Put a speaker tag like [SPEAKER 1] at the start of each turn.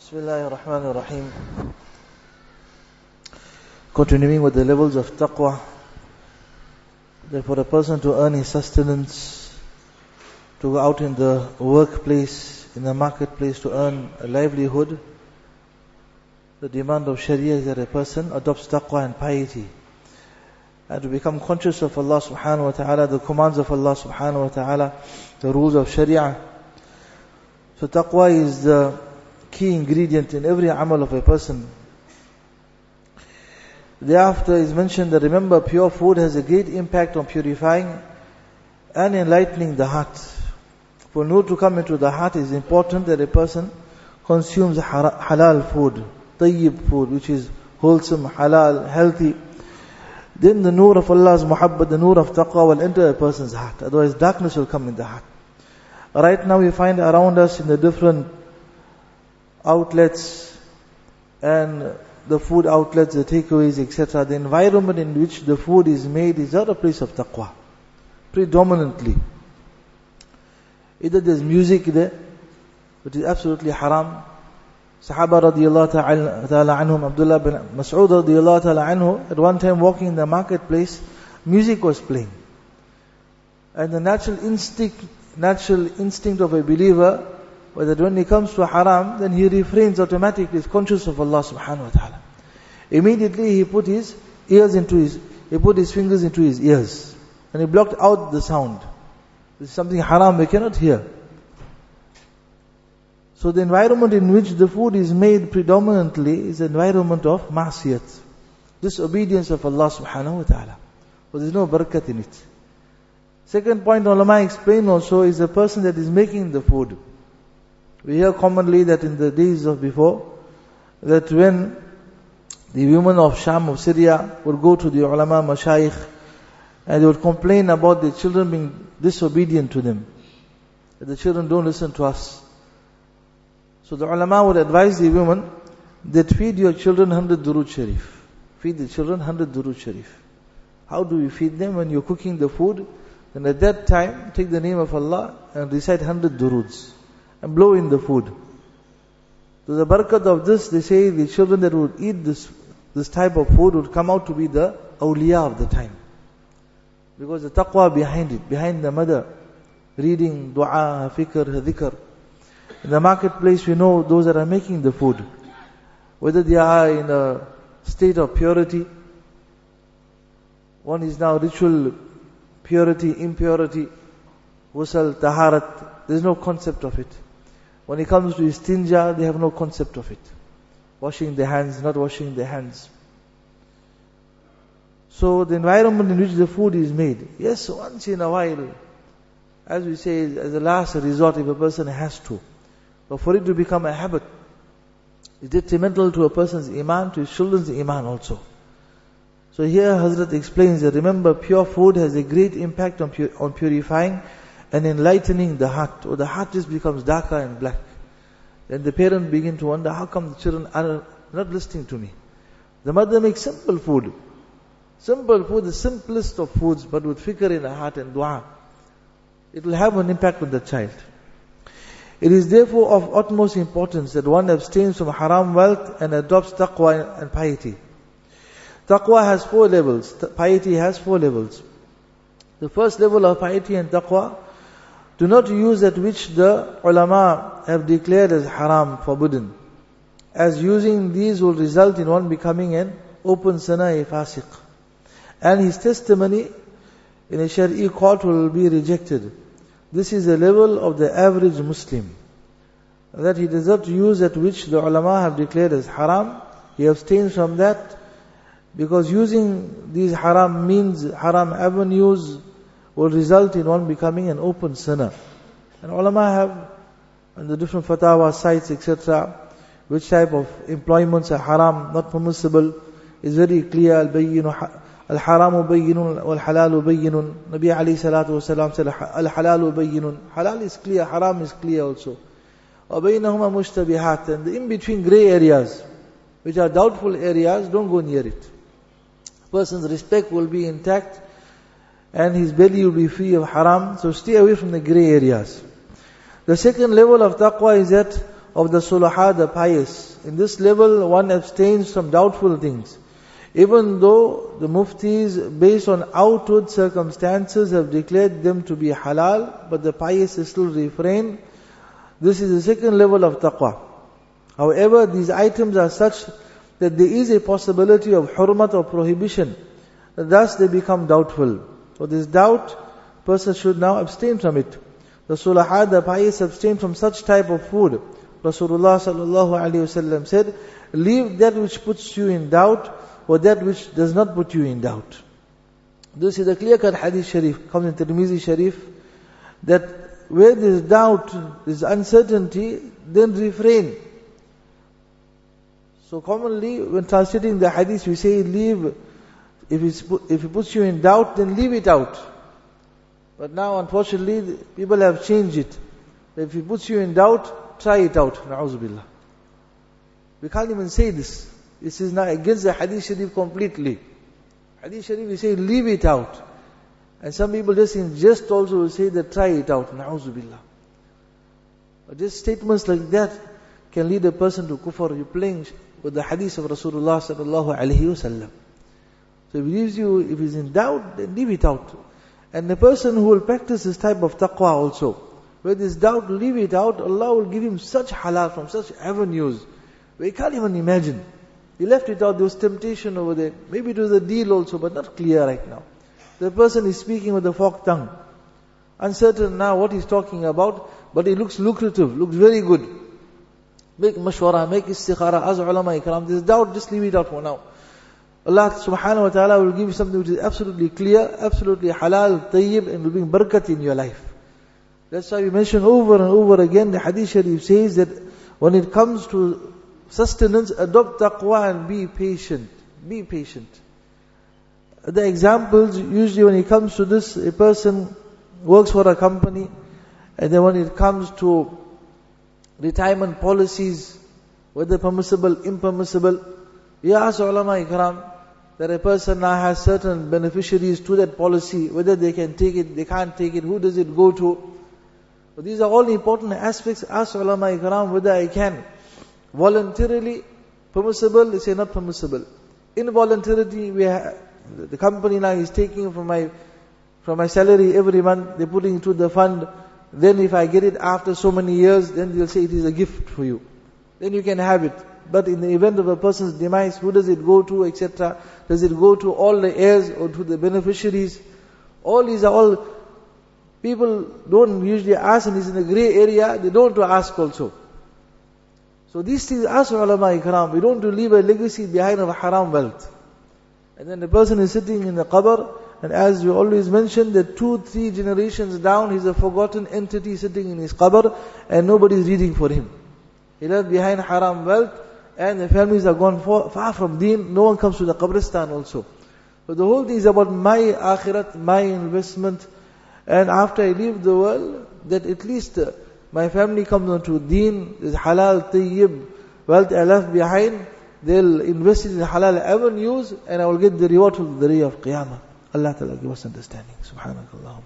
[SPEAKER 1] بسم الله الرحمن الرحيم Continuing with the levels of taqwa that for a person to earn his sustenance to go out in the workplace, in the marketplace to earn a livelihood the demand of sharia is that a person adopts taqwa and piety and to become conscious of Allah subhanahu wa ta'ala, the commands of Allah subhanahu wa ta'ala, the rules of sharia. So taqwa is the key ingredient in every amal of a person. Thereafter is mentioned that remember pure food has a great impact on purifying and enlightening the heart. For nur to come into the heart is important that a person consumes halal food, tayyib food, which is wholesome, halal, healthy. Then the nur of Allah's muhabbat, the nur of taqwa will enter a person's heart. Otherwise darkness will come in the heart. Right now we find around us in the different outlets and the food outlets, the takeaways, etc. The environment in which the food is made is not a place of taqwa. Predominantly. Either there's music there, which is absolutely haram. Sahaba radiallahu ta'ala anhum, Abdullah bin Mas'ud radiallahu ta'ala anhu, at one time walking in the marketplace, music was playing. And the natural instinct, natural instinct of a believer was that when he comes to haram, then he refrains automatically, is conscious of Allah subhanahu wa ta'ala. Immediately he put his ears into his, he put his fingers into his ears. And he blocked out the sound. This is something haram we cannot hear. So the environment in which the food is made predominantly is the environment of ma'siyat. Disobedience of Allah subhanahu wa ta'ala. But there's no barakat in it. Second point ulama explain also is the person that is making the food. We hear commonly that in the days of before, that when the women of Sham of Syria would go to the ulama mashayikh and they would complain about the children being disobedient to them. That the children don't listen to us. So the ulama would advise the women that feed your children 100 durud sharif. Feed the children 100 durud sharif. How do you feed them? When you're cooking the food, then at that time, take the name of Allah and recite 100 duruds. And blow in the food. So the barakat of this, they say the children that would eat this, this type of food would come out to be the awliya of the time. Because the taqwa behind it, behind the mother, reading dua, fikr, dhikr. In the marketplace, we know those that are making the food, whether they are in a state of purity, one is now ritual purity, impurity, wusal, taharat, there's no concept of it. When it comes to istinja, they have no concept of it. Washing their hands, not washing their hands. So the environment in which the food is made, yes, once in a while, as we say, as a last resort if a person has to. But for it to become a habit, it's detrimental to a person's iman, to his children's iman also. So here Hazrat explains that remember pure food has a great impact on, pur- on purifying and enlightening the heart. Or the heart just becomes darker and black. Then the parent begin to wonder, how come the children are not listening to me? The mother makes simple food. Simple food, the simplest of foods, but with fikr in the heart and dua. It will have an impact on the child. It is therefore of utmost importance that one abstains from haram wealth and adopts taqwa and piety. Taqwa has four levels. Piety has four levels. The first level of piety and taqwa, do not use that which the ulama have declared as haram, forbidden. As using these will result in one becoming an open sana, a fasiq. And his testimony in a shari'i court will be rejected. This is the level of the average Muslim. That he does not use that which the ulama have declared as haram. He abstains from that because using these haram means, haram avenues will result in one becoming an open sinner. And ulama have on the different fatwa sites, etc., which type of employments are haram, not permissible, is very clear. Al-haramu bayyinun wal-halalu bayyinun. Nabi alayhi salatu wasalam said, Al-halalu bayyinun. Halal is clear, haram is clear also. وَبَيْنَهُمَا مُشْتَبِهَاتٍ And the in-between grey areas, which are doubtful areas, don't go near it. Person's respect will be intact, and his belly will be free of haram, so stay away from the grey areas. The second level of taqwa is that of the sulaha, the pious. In this level, one abstains from doubtful things. Even though the muftis, based on outward circumstances, have declared them to be halal, but the pious still refrain. This is the second level of taqwa. However, these items are such that there is a possibility of hurmat or prohibition. Thus they become doubtful. For this doubt, person should now abstain from it. The sulaha, the pious abstain from such type of food. Rasulullah sallallahu wasallam said, leave that which puts you in doubt or that which does not put you in doubt. This is a clear-cut hadith sharif, comes in Tirmizi sharif, that where there is doubt, there is uncertainty, then refrain. So commonly, when translating the hadith, we say leave, if, it's, if it puts you in doubt, then leave it out. But now, unfortunately, people have changed it. If it puts you in doubt, try it out. Na'uzubillah. We can't even say this. This is not against the hadith sharif completely. Hadith sharif, we say leave it out. And some people just in jest also will say that try it out. Na'uzubillah. But just statements like that can lead a person to kufr. You're playing with the hadith of Rasulullah sallallahu alaihi wasallam. So if he leaves you, if he's in doubt, then leave it out. And the person who will practice this type of taqwa also, where there's doubt, leave it out, Allah will give him such halal from such avenues, we can't even imagine. He left it out, there was temptation over there. Maybe it was a deal also, but not clear right now. The person is speaking with a forked tongue. Uncertain now what he's talking about, but it looks lucrative, looks very good. Make mashwara, make istikhara, as ulama ikram. This doubt, just leave it out for now. Allah subhanahu wa ta'ala will give you something which is absolutely clear, absolutely halal, tayyib, and will bring barakat in your life. That's why we mention over and over again, the hadith sharif says that when it comes to sustenance, adopt taqwa and be patient. Be patient. The examples, usually when it comes to this, a person works for a company, and then when it comes to retirement policies, whether permissible, impermissible, you ask ulama ikram that a person now has certain beneficiaries to that policy, whether they can take it, they can't take it, who does it go to? But these are all important aspects. Ask ulama ikram whether I can. Voluntarily permissible, they say not permissible. Involuntarily, we have, the company now is taking from my from my salary every month, they're putting into the fund. Then if I get it after so many years, then they'll say it is a gift for you. Then you can have it. But in the event of a person's demise, who does it go to, etc.? Does it go to all the heirs or to the beneficiaries? All these are all, people don't usually ask and it's in a grey area, they don't to ask also. So these things ask ulama ikram. We don't to leave a legacy behind of haram wealth. And then the person is sitting in the qabr, and as we always mention, that two, three generations down, he's a forgotten entity sitting in his qabr, and nobody is reading for him. He left behind haram wealth, and the families are gone far, far from deen, no one comes to the qabristan also. So the whole thing is about my akhirat, my investment, and after I leave the world, that at least uh, my family comes onto deen, is halal, tayyib, wealth I left behind, they'll invest it in halal avenues, and I will get the reward of the day of Qiyamah. Allah Ta'ala give us understanding. Subhanakallah.